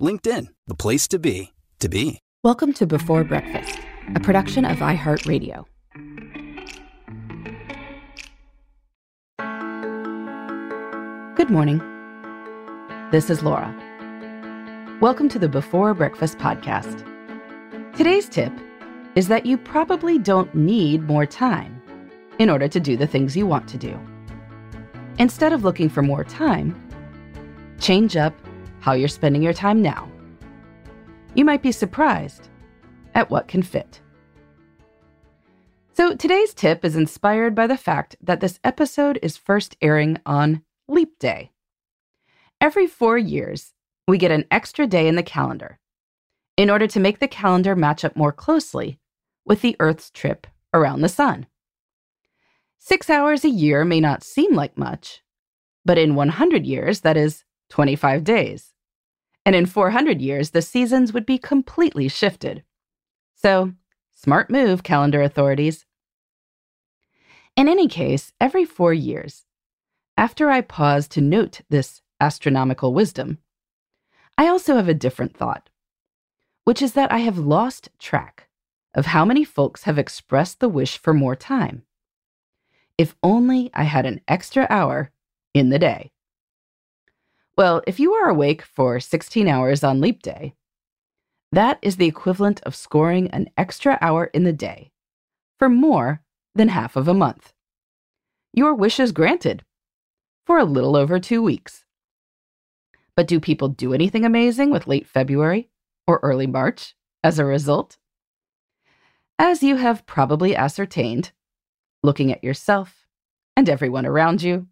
LinkedIn, the place to be, to be. Welcome to Before Breakfast, a production of iHeartRadio. Good morning. This is Laura. Welcome to the Before Breakfast podcast. Today's tip is that you probably don't need more time in order to do the things you want to do. Instead of looking for more time, change up how you're spending your time now. You might be surprised at what can fit. So, today's tip is inspired by the fact that this episode is first airing on Leap Day. Every four years, we get an extra day in the calendar in order to make the calendar match up more closely with the Earth's trip around the Sun. Six hours a year may not seem like much, but in 100 years, that is 25 days. And in 400 years, the seasons would be completely shifted. So, smart move, calendar authorities. In any case, every four years, after I pause to note this astronomical wisdom, I also have a different thought, which is that I have lost track of how many folks have expressed the wish for more time. If only I had an extra hour in the day. Well, if you are awake for 16 hours on leap day, that is the equivalent of scoring an extra hour in the day for more than half of a month. Your wish is granted for a little over two weeks. But do people do anything amazing with late February or early March as a result? As you have probably ascertained, looking at yourself and everyone around you,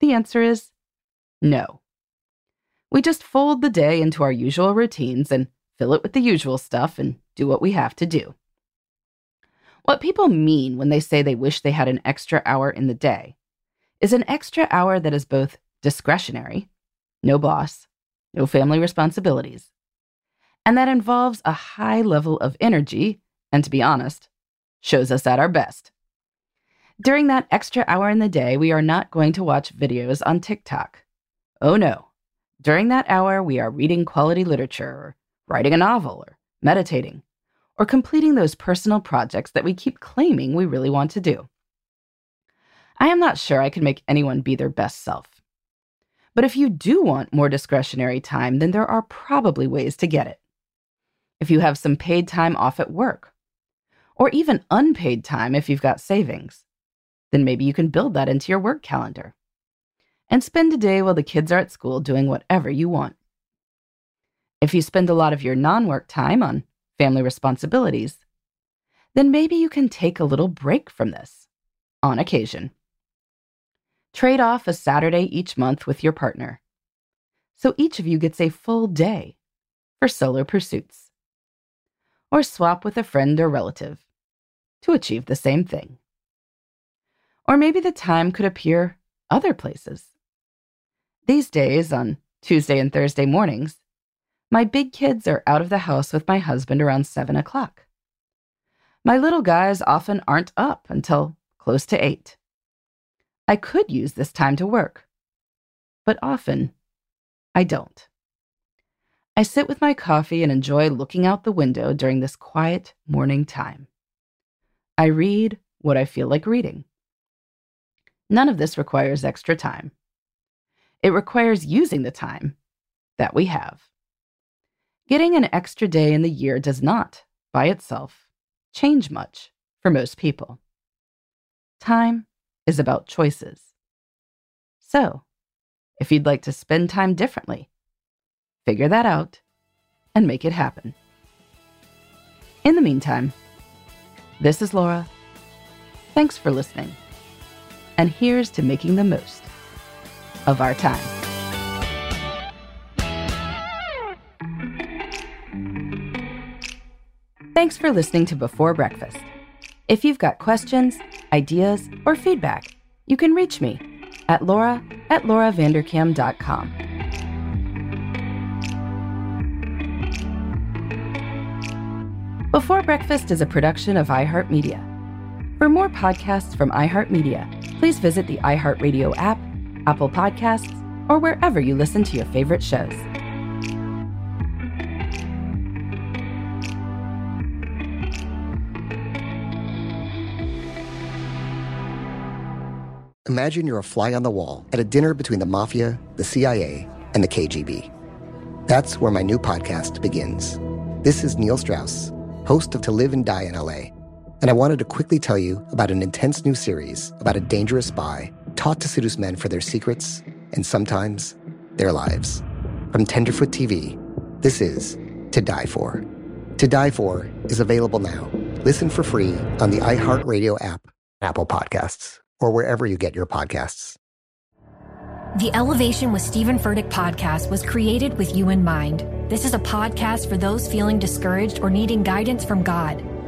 the answer is no. We just fold the day into our usual routines and fill it with the usual stuff and do what we have to do. What people mean when they say they wish they had an extra hour in the day is an extra hour that is both discretionary, no boss, no family responsibilities, and that involves a high level of energy, and to be honest, shows us at our best. During that extra hour in the day, we are not going to watch videos on TikTok. Oh no. During that hour, we are reading quality literature, or writing a novel, or meditating, or completing those personal projects that we keep claiming we really want to do. I am not sure I can make anyone be their best self. But if you do want more discretionary time, then there are probably ways to get it. If you have some paid time off at work, or even unpaid time if you've got savings, then maybe you can build that into your work calendar and spend a day while the kids are at school doing whatever you want. If you spend a lot of your non work time on family responsibilities, then maybe you can take a little break from this on occasion. Trade off a Saturday each month with your partner. So each of you gets a full day for solo pursuits. Or swap with a friend or relative to achieve the same thing. Or maybe the time could appear other places. These days, on Tuesday and Thursday mornings, my big kids are out of the house with my husband around 7 o'clock. My little guys often aren't up until close to 8. I could use this time to work, but often I don't. I sit with my coffee and enjoy looking out the window during this quiet morning time. I read what I feel like reading. None of this requires extra time. It requires using the time that we have. Getting an extra day in the year does not, by itself, change much for most people. Time is about choices. So, if you'd like to spend time differently, figure that out and make it happen. In the meantime, this is Laura. Thanks for listening. And here's to making the most of our time. Thanks for listening to Before Breakfast. If you've got questions, ideas, or feedback, you can reach me at laura at lauravanderkam.com. Before Breakfast is a production of iHeartMedia. For more podcasts from iHeartMedia, please visit the iHeartRadio app, Apple Podcasts, or wherever you listen to your favorite shows. Imagine you're a fly on the wall at a dinner between the mafia, the CIA, and the KGB. That's where my new podcast begins. This is Neil Strauss, host of To Live and Die in LA, and I wanted to quickly tell you about an intense new series about a dangerous spy taught to seduce men for their secrets and sometimes their lives. From Tenderfoot TV, this is To Die For. To Die For is available now. Listen for free on the iHeartRadio app, Apple Podcasts, or wherever you get your podcasts. The Elevation with Stephen Furtick podcast was created with you in mind. This is a podcast for those feeling discouraged or needing guidance from God.